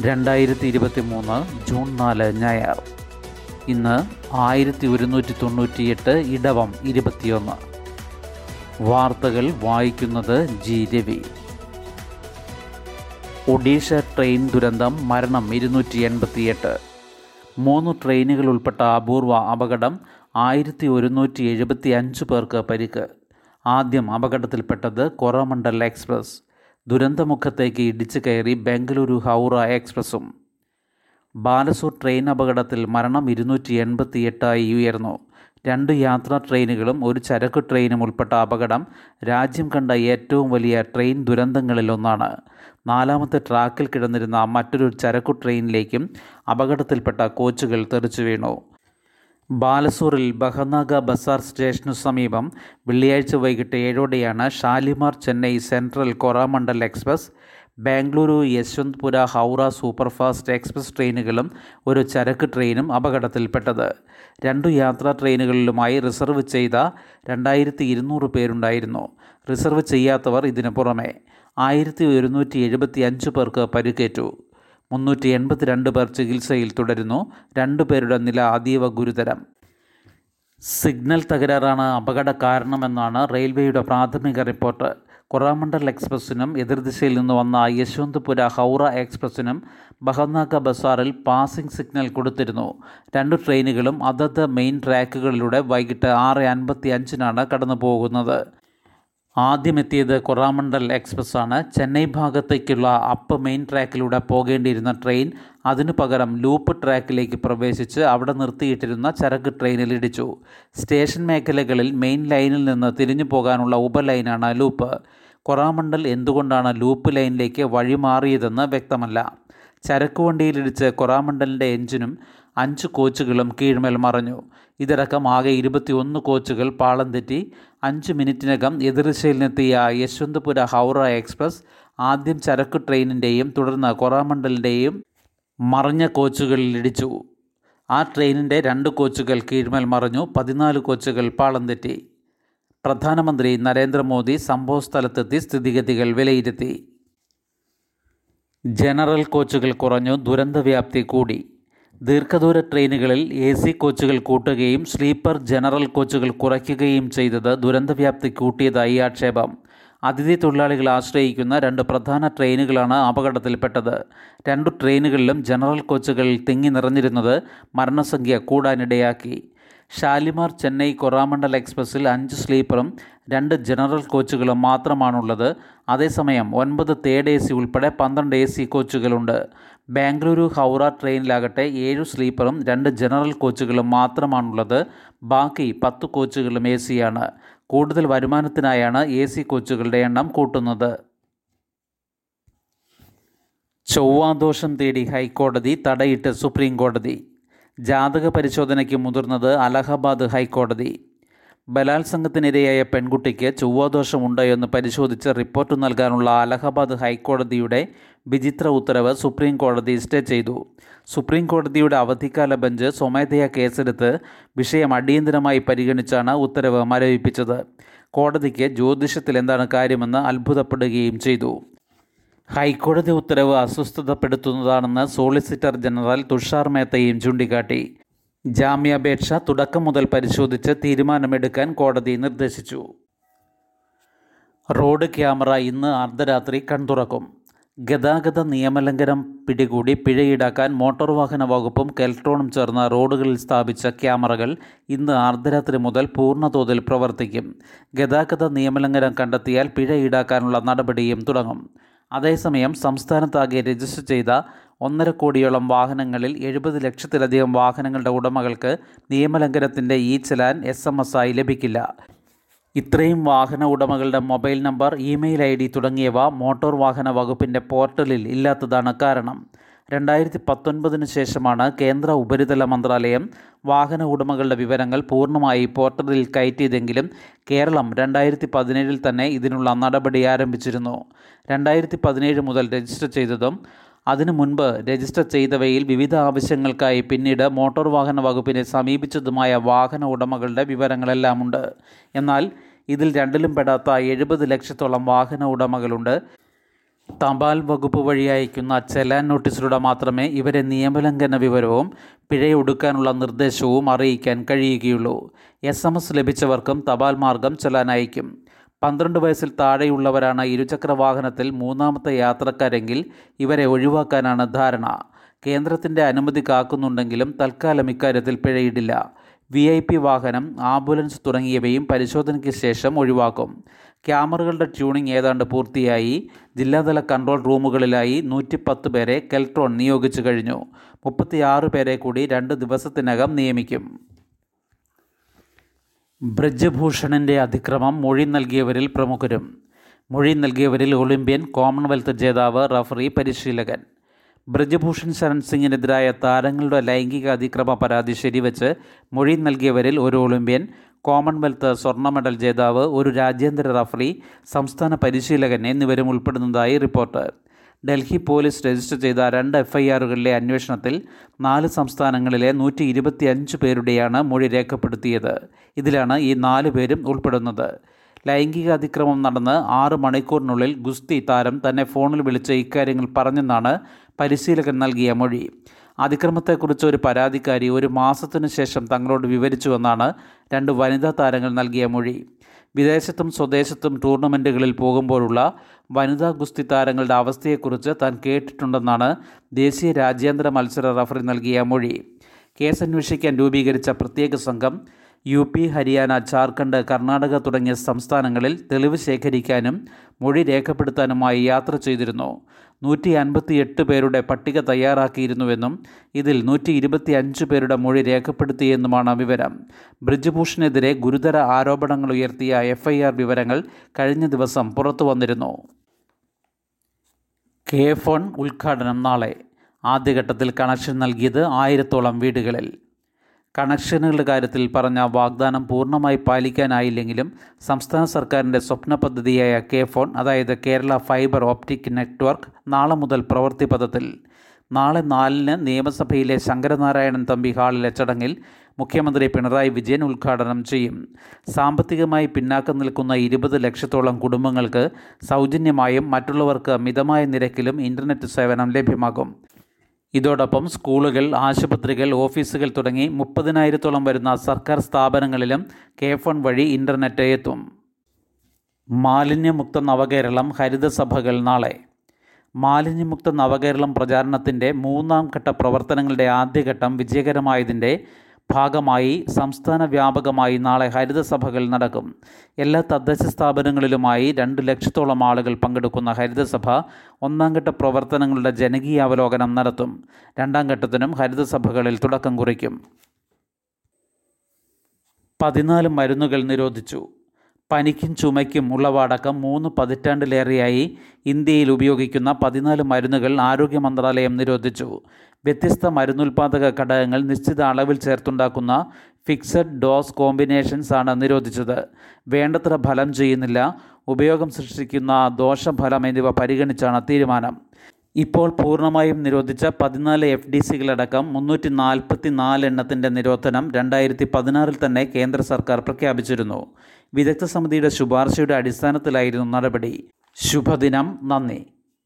രണ്ടായിരത്തി ഇരുപത്തി മൂന്ന് ജൂൺ നാല് ഞായർ. ഇന്ന് ആയിരത്തി ഒരുന്നൂറ്റി തൊണ്ണൂറ്റിയെട്ട് ഇടവം ഇരുപത്തിയൊന്ന്. വാർത്തകൾ വായിക്കുന്നത് ജി രവി. ഒഡീഷ ട്രെയിൻ ദുരന്തം മരണം ഇരുന്നൂറ്റി എൺപത്തിയെട്ട് മൂന്ന് ട്രെയിനുകൾ ഉൾപ്പെട്ട അപൂർവ അപകടം ആയിരത്തി ഒരുന്നൂറ്റി എഴുപത്തി അഞ്ച് പേർക്ക് പരിക്ക്. ആദ്യം അപകടത്തിൽപ്പെട്ടത് കൊറമണ്ഡൽ എക്സ്പ്രസ്. ദുരന്തമുഖത്തേക്ക് ഇടിച്ചു കയറി ബംഗളൂരു ഹൗറ എക്സ്പ്രസും. ബാലസൂർ ട്രെയിൻ അപകടത്തിൽ മരണം ഇരുന്നൂറ്റി എൺപത്തി എട്ടായി ഉയർന്നു. രണ്ട് യാത്രാ ട്രെയിനുകളും ഒരു ചരക്ക് ട്രെയിനും ഉൾപ്പെട്ട അപകടം രാജ്യം കണ്ട ഏറ്റവും വലിയ ട്രെയിൻ ദുരന്തങ്ങളിലൊന്നാണ്. നാലാമത്തെ ട്രാക്കിൽ കിടന്നിരുന്ന മറ്റൊരു ചരക്കു ട്രെയിനിലേക്കും അപകടത്തിൽപ്പെട്ട കോച്ചുകൾ തെറിച്ചു വീണു. ബാലസൂറിൽ ബഹനാഗ ബസാർ സ്റ്റേഷനു സമീപം വെള്ളിയാഴ്ച വൈകിട്ട് ഏഴോടെയാണ് Shalimar Chennai central Coromandel express Bengaluru Yesvantpur Howrah superfast express ട്രെയിനുകളും ഒരു ചരക്ക് ട്രെയിനും അപകടത്തിൽപ്പെട്ടത്. രണ്ടു യാത്രാ ട്രെയിനുകളിലുമായി റിസർവ് ചെയ്ത രണ്ടായിരത്തി ഇരുന്നൂറ് പേരുണ്ടായിരുന്നു. റിസർവ് ചെയ്യാത്തവർ ഇതിനു പുറമെ ആയിരത്തി ഒരുന്നൂറ്റി എഴുപത്തി അഞ്ച് പേർക്ക് പരിക്കേറ്റു. മുന്നൂറ്റി എൺപത്തിരണ്ട് പേർ ചികിത്സയിൽ തുടരുന്നു. രണ്ടു പേരുടെ നില അതീവ ഗുരുതരം. സിഗ്നൽ തകരാറാണ് അപകട കാരണമെന്നാണ് റെയിൽവേയുടെ പ്രാഥമിക റിപ്പോർട്ട്. കൊറാമണ്ഡൽ എക്സ്പ്രസ്സിനും എതിർദിശയിൽ നിന്ന് വന്ന യശ്വന്ത്പുര ഹൗറ എക്സ്പ്രസ്സിനും ബഹനാക ബസാറിൽ പാസിംഗ് സിഗ്നൽ കൊടുത്തിരുന്നു. രണ്ട് ട്രെയിനുകളും അതത് മെയിൻ ട്രാക്കുകളിലൂടെ വൈകിട്ട് ആറ് അൻപത്തി അഞ്ചിനാണ് കടന്നു പോകുന്നത് ആദ്യമെത്തിയത് കൊറാമണ്ടൽ എക്സ്പ്രസ് ആണ് ചെന്നൈ ഭാഗത്തേക്കുള്ള അപ്പ് മെയിൻ ട്രാക്കിലൂടെ പോകേണ്ടിയിരുന്ന ട്രെയിൻ അതിനു പകരം ലൂപ്പ് ട്രാക്കിലേക്ക് പ്രവേശിച്ച് അവിടെ നിർത്തിയിട്ടിരുന്ന ചരക്ക് ട്രെയിനിൽ ഇടിച്ചു. സ്റ്റേഷൻ മേഖലകളിൽ മെയിൻ ലൈനിൽ നിന്ന് തിരിഞ്ഞു പോകാനുള്ള ഉപലൈനാണ് ലൂപ്പ് കൊറാമണ്ടൽ എന്തുകൊണ്ടാണ് ലൂപ്പ് ലൈനിലേക്ക് വഴിമാറിയതെന്ന് വ്യക്തമല്ല. ചരക്ക് വണ്ടിയിലിടിച്ച് കൊറാമണ്ഡലിന്റെ എഞ്ചിനും അഞ്ച് കോച്ചുകളും കീഴ്മേൽ മറഞ്ഞു. ഇതിടക്കം ആകെ ഇരുപത്തിയൊന്ന് കോച്ചുകൾ പാളം തെറ്റി അഞ്ച് മിനിറ്റിനകം എതിർദിശയിലെത്തിയ യശ്വന്തപുര ഹൗറ എക്സ്പ്രസ് ആദ്യം ചരക്ക് ട്രെയിനിന്റെയും തുടർന്ന് കൊറാമണ്ടലിന്റെയും മറഞ്ഞ കോച്ചുകളിൽ ഇടിച്ചു. ആ ട്രെയിനിന്റെ രണ്ട് കോച്ചുകൾ കീഴ്മേൽ മറഞ്ഞു പതിനാല് കോച്ചുകൾ പാളം തെറ്റി. പ്രധാനമന്ത്രി നരേന്ദ്രമോദി സംഭവസ്ഥലത്തെത്തി സ്ഥിതിഗതികൾ വിലയിരുത്തി. ജനറൽ കോച്ചുകൾ കുറഞ്ഞു ദുരന്തവ്യാപ്തി കൂടി. ദീർഘദൂര ട്രെയിനുകളിൽ എ സി കോച്ചുകൾ കൂട്ടുകയും സ്ലീപ്പർ ജനറൽ കോച്ചുകൾ കുറയ്ക്കുകയും ചെയ്തത് ദുരന്തവ്യാപ്തി കൂട്ടിയതായി ആക്ഷേപം. അതിഥി തൊഴിലാളികൾ ആശ്രയിക്കുന്ന രണ്ട് പ്രധാന ട്രെയിനുകളാണ് അപകടത്തിൽപ്പെട്ടത്. രണ്ടു ട്രെയിനുകളിലും ജനറൽ കോച്ചുകൾ തിങ്ങി നിറഞ്ഞിരുന്നത് മരണസംഖ്യ കൂടാനിടയാക്കി. ഷാലിമാർ ചെന്നൈ കൊറാമണ്ഡൽ എക്സ്പ്രസ്സിൽ അഞ്ച് സ്ലീപ്പറും രണ്ട് ജനറൽ കോച്ചുകളും മാത്രമാണുള്ളത്. അതേസമയം ഒൻപത് തേർഡ് എ സി ഉൾപ്പെടെ പന്ത്രണ്ട് എ സി കോച്ചുകളുണ്ട്. ബാംഗ്ലൂരു ഹൗറ ട്രെയിനിലാകട്ടെ ഏഴു സ്ലീപ്പറും രണ്ട് ജനറൽ കോച്ചുകളും മാത്രമാണുള്ളത്. ബാക്കി പത്ത് കോച്ചുകളും എ സിയാണ് കൂടുതൽ വരുമാനത്തിനായാണ് എ സി കോച്ചുകളുടെ എണ്ണം കൂട്ടുന്നത്. ചൊവ്വാദോഷം തേടി ഹൈക്കോടതി തടയിട്ട് സുപ്രീം കോടതി ജാതക പരിശോധനയ്ക്ക് മുതിർന്നത് അലഹബാദ് ഹൈക്കോടതി. ബലാത്സംഗത്തിനിരയായ പെൺകുട്ടിക്ക് ചൊവ്വാദോഷമുണ്ടോ എന്ന് പരിശോധിച്ച് റിപ്പോർട്ട് നൽകാനുള്ള അലഹബാദ് ഹൈക്കോടതിയുടെ വിചിത്ര ഉത്തരവ് സുപ്രീം കോടതി സ്റ്റേ ചെയ്തു. സുപ്രീം കോടതിയുടെ അവധിക്കാല ബെഞ്ച് സ്വമേധയാ കേസെടുത്ത് വിഷയം അടിയന്തരമായി പരിഗണിച്ചാണ് ഉത്തരവ് മരവിപ്പിച്ചത്. കോടതിക്ക് ജ്യോതിഷത്തിൽ എന്താണ് കാര്യമെന്ന് അത്ഭുതപ്പെടുകയും ചെയ്തു. ഹൈക്കോടതി ഉത്തരവ് അസ്വസ്ഥതപ്പെടുത്തുന്നതാണെന്ന് സോളിസിറ്റർ ജനറൽ തുഷാർ മേത്തയും ചൂണ്ടിക്കാട്ടി. ജാമ്യാപേക്ഷ തുടക്കം മുതൽ പരിശോധിച്ച് തീരുമാനമെടുക്കാൻ കോടതി നിർദ്ദേശിച്ചു. റോഡ് ക്യാമറ ഇന്ന് അർദ്ധരാത്രി കൺതുറക്കും. ഗതാഗത നിയമലംഘനം പിടികൂടി പിഴ ഈടാക്കാൻ മോട്ടോർ വാഹന വകുപ്പും കെൽട്രോണും ചേർന്ന് റോഡുകളിൽ സ്ഥാപിച്ച ക്യാമറകൾ ഇന്ന് അർദ്ധരാത്രി മുതൽ പൂർണതോതിൽ പ്രവർത്തിക്കും. ഗതാഗത നിയമലംഘനം കണ്ടെത്തിയാൽ പിഴ ഈടാക്കാനുള്ള നടപടിയും തുടങ്ങും. അതേസമയം സംസ്ഥാനത്താകെ രജിസ്റ്റർ ചെയ്ത ഒന്നര കോടിയോളം വാഹനങ്ങളിൽ എഴുപത് ലക്ഷത്തിലധികം വാഹനങ്ങളുടെ ഉടമകൾക്ക് നിയമലംഘനത്തിന്റെ e challan S M S ആയി ലഭിക്കില്ല. ഇത്രയും വാഹന ഉടമകളുടെ mobile number email I D തുടങ്ങിയവ മോട്ടോർ വാഹന വകുപ്പിന്റെ പോർട്ടലിൽ ഇല്ലാത്തതാണ് കാരണം. രണ്ടായിരത്തി പത്തൊൻപതിന് ശേഷമാണ് കേന്ദ്ര ഉപരിതല മന്ത്രാലയം വാഹന ഉടമകളുടെ വിവരങ്ങൾ പൂർണമായി പോർട്ടലിൽ കയറ്റിയതെങ്കിലും കേരളം രണ്ടായിരത്തി പതിനേഴിൽ തന്നെ ഇതിനുള്ള നടപടി ആരംഭിച്ചിരുന്നു. രണ്ടായിരത്തി പതിനേഴ് മുതൽ രജിസ്റ്റർ ചെയ്തതും അതിനു മുൻപ് രജിസ്റ്റർ ചെയ്തവയിൽ വിവിധ ആവശ്യങ്ങൾക്കായി പിന്നീട് മോട്ടോർ വാഹന വകുപ്പിനെ സമീപിച്ചതുമായ വാഹന ഉടമകളുടെ വിവരങ്ങളെല്ലാമുണ്ട്. എന്നാൽ ഇതിൽ രണ്ടിലും പെടാത്ത എഴുപത് ലക്ഷത്തോളം വാഹന ഉടമകളുണ്ട്. തപാൽ വകുപ്പ് വഴി അയക്കുന്ന ചെലാൻ നോട്ടീസിലൂടെ മാത്രമേ ഇവരെ നിയമലംഘന വിവരവും പിഴയൊടുക്കാനുള്ള നിർദ്ദേശവും അറിയിക്കാൻ കഴിയുകയുള്ളൂ. എസ് എം എസ് ലഭിച്ചവർക്കും തപാൽ മാർഗം ചെലാൻ അയക്കും പന്ത്രണ്ട് വയസ്സിൽ താഴെയുള്ളവരാണ് ഇരുചക്ര വാഹനത്തിൽ മൂന്നാമത്തെ യാത്രക്കാരെങ്കിൽ ഇവരെ ഒഴിവാക്കാനാണ് ധാരണ. കേന്ദ്രത്തിന്റെ അനുമതി കാക്കുന്നുണ്ടെങ്കിലും തൽക്കാലം ഇക്കാര്യത്തിൽ പിഴയിടില്ല. വി ഐ പി വാഹനം ആംബുലൻസ് തുടങ്ങിയവയും പരിശോധനയ്ക്ക് ശേഷം ഒഴിവാക്കും. ക്യാമറകളുടെ ട്യൂണിംഗ് ഏതാണ്ട് പൂർത്തിയായി. ജില്ലാതല കൺട്രോൾ റൂമുകളിലായി നൂറ്റി പത്ത് പേരെ കെൽട്രോൺ നിയോഗിച്ചു കഴിഞ്ഞു. മുപ്പത്തിയാറ് പേരെ കൂടി രണ്ട് ദിവസത്തിനകം നിയമിക്കും. ബ്രജഭൂഷണന്റെ അതിക്രമം മൊഴി നൽകിയവരിൽ പ്രമുഖരും. മൊഴി നൽകിയവരിൽ ഒളിമ്പ്യൻ കോമൺവെൽത്ത് ജേതാവ് റഫറി പരിശീലകൻ. ബ്രജഭൂഷൺ ശരൺ സിംഗിനെതിരായ താരങ്ങളുടെ ലൈംഗിക അതിക്രമ പരാതി ശരിവെച്ച് മൊഴി നൽകിയവരിൽ ഒരു ഒളിമ്പ്യൻ കോമൺവെൽത്ത് സ്വർണ മെഡൽ ജേതാവ് ഒരു രാജ്യാന്തര റഫറി സംസ്ഥാന പരിശീലകൻ എന്നിവരും ഉൾപ്പെടുന്നതായി റിപ്പോർട്ട്. ഡൽഹി പോലീസ് രജിസ്റ്റർ ചെയ്ത രണ്ട് എഫ്ഐആറുകളിലെ അന്വേഷണത്തിൽ നാല് സംസ്ഥാനങ്ങളിലെ നൂറ്റി ഇരുപത്തി അഞ്ച് പേരുടെയാണ് മൊഴി രേഖപ്പെടുത്തിയത്. ഇതിലാണ് ഈ നാല് പേരും ഉൾപ്പെടുന്നത്. ലൈംഗിക അതിക്രമം നടന്ന് ആറ് മണിക്കൂറിനുള്ളിൽ ഗുസ്തി താരം തന്നെ ഫോണിൽ വിളിച്ച് ഇക്കാര്യങ്ങൾ പറഞ്ഞെന്നാണ് പരിശീലകൻ നൽകിയ മൊഴി. അതിക്രമത്തെക്കുറിച്ച് ഒരു പരാതിക്കാരി ഒരു മാസത്തിനു ശേഷം തങ്ങളോട് വിവരിച്ചുവെന്നാണ് രണ്ട് വനിതാ താരങ്ങൾ നൽകിയ മൊഴി. വിദേശത്തും സ്വദേശത്തും ടൂർണമെന്റുകളിൽ പോകുമ്പോഴുള്ള വനിതാ ഗുസ്തി താരങ്ങളുടെ അവസ്ഥയെക്കുറിച്ച് താൻ കേട്ടിട്ടുണ്ടെന്നാണ് ദേശീയ രാജ്യാന്തര മത്സര റഫറി നൽകിയ മൊഴി. കേസ് അന്വേഷിക്കാൻ രൂപീകരിച്ച പ്രത്യേക സംഘം യു പി ഹരിയാന ജാർഖണ്ഡ് കർണാടക തുടങ്ങിയ സംസ്ഥാനങ്ങളിൽ തെളിവ് ശേഖരിക്കാനും മൊഴി രേഖപ്പെടുത്താനുമായി യാത്ര ചെയ്തിരുന്നു. നൂറ്റി അൻപത്തി എട്ട് പേരുടെ പട്ടിക തയ്യാറാക്കിയിരുന്നുവെന്നും ഇതിൽ നൂറ്റി ഇരുപത്തി അഞ്ച് പേരുടെ മൊഴി രേഖപ്പെടുത്തിയെന്നുമാണ് വിവരം. ബ്രിജ്ഭൂഷണെതിരെ ഗുരുതര ആരോപണങ്ങൾ ഉയർത്തിയ എഫ് ഐ ആർ വിവരങ്ങൾ കഴിഞ്ഞ ദിവസം പുറത്തു വന്നിരുന്നു. കെ ഫോൺ ഉദ്ഘാടനം നാളെ. ആദ്യഘട്ടത്തിൽ കണക്ഷൻ നൽകിയത് ആയിരത്തോളം വീടുകളിൽ. കണക്ഷനുകളുടെ കാര്യത്തിൽ പറഞ്ഞ വാഗ്ദാനം പൂർണമായി പാലിക്കാനായില്ലെങ്കിലും സംസ്ഥാന സർക്കാരിന്റെ സ്വപ്ന പദ്ധതിയായ കെ ഫോൺ അതായത് കേരള ഫൈബർ ഓപ്റ്റിക് നെറ്റ്വർക്ക് നാളെ മുതൽ പ്രവൃത്തി പദത്തിൽ നാളെ നാലിന് നിയമസഭയിലെ ശങ്കരനാരായണൻ തമ്പി ഹാളിലെ ചടങ്ങിൽ മുഖ്യമന്ത്രി പിണറായി വിജയൻ ഉദ്ഘാടനം ചെയ്യും. സാമ്പത്തികമായി പിന്നാക്കം നിൽക്കുന്ന ഇരുപത് ലക്ഷത്തോളം കുടുംബങ്ങൾക്ക് സൗജന്യമായും മറ്റുള്ളവർക്ക് മിതമായ നിരക്കിലും ഇന്റർനെറ്റ് സേവനം ലഭ്യമാകും. ഇതോടൊപ്പം സ്കൂളുകൾ ആശുപത്രികൾ ഓഫീസുകൾ തുടങ്ങി മുപ്പതിനായിരത്തോളം വരുന്ന സർക്കാർ സ്ഥാപനങ്ങളിലും കെ ഫോൺ വഴി ഇന്റർനെറ്റ് എത്തും. മാലിന്യമുക്ത നവകേരളം ഹരിതസഭകൾ നാളെ. മാലിന്യമുക്ത നവകേരളം പ്രചാരണത്തിന്റെ മൂന്നാം ഘട്ട പ്രവർത്തനങ്ങളുടെ ആദ്യഘട്ടം വിജയകരമായതിന്റെ ഭാഗമായി സംസ്ഥാന വ്യാപകമായി നാളെ ഹരിതസഭകൾ നടക്കും. എല്ലാ തദ്ദേശ സ്ഥാപനങ്ങളിലുമായി രണ്ട് ലക്ഷത്തോളം ആളുകൾ പങ്കെടുക്കുന്ന ഹരിതസഭ ഒന്നാം ഘട്ട പ്രവർത്തനങ്ങളുടെ ജനകീയാവലോകനം നടത്തും. രണ്ടാം ഘട്ടത്തിനും ഹരിതസഭകളിൽ തുടക്കം കുറിക്കും. പതിനാല് മരുന്നുകൾ നിരോധിച്ചു. പനിക്കും ചുമയ്ക്കും ഉള്ളവടക്കം മൂന്ന് പതിറ്റാണ്ടിലേറെയായി ഇന്ത്യയിൽ ഉപയോഗിക്കുന്ന പതിനാല് മരുന്നുകൾ ആരോഗ്യ മന്ത്രാലയം നിരോധിച്ചു. വ്യത്യസ്ത മരുന്നുൽപാദക ഘടകങ്ങൾ നിശ്ചിത അളവിൽ ചേർത്തുണ്ടാക്കുന്ന ഫിക്സഡ് ഡോസ് കോമ്പിനേഷൻസ് ആണ് നിരോധിച്ചത്. വേണ്ടത്ര ഫലം ചെയ്യുന്നില്ല. ഉപയോഗം സൃഷ്ടിക്കുന്ന ദോഷഫലം എന്നിവ പരിഗണിച്ചാണ് തീരുമാനം. ഇപ്പോൾ പൂർണമായും നിരോധിച്ച പതിനാല് എഫ് ഡി സികളടക്കം മുന്നൂറ്റി നാൽപ്പത്തി നാല് എണ്ണത്തിന്റെ നിരോധനം രണ്ടായിരത്തി പതിനാറിൽ തന്നെ കേന്ദ്ര സർക്കാർ പ്രഖ്യാപിച്ചിരുന്നു. വിദഗ്ധ സമിതിയുടെ ശുപാർശയുടെ അടിസ്ഥാനത്തിലായിരുന്നു നടപടി. ശുഭദിനം. നന്ദി.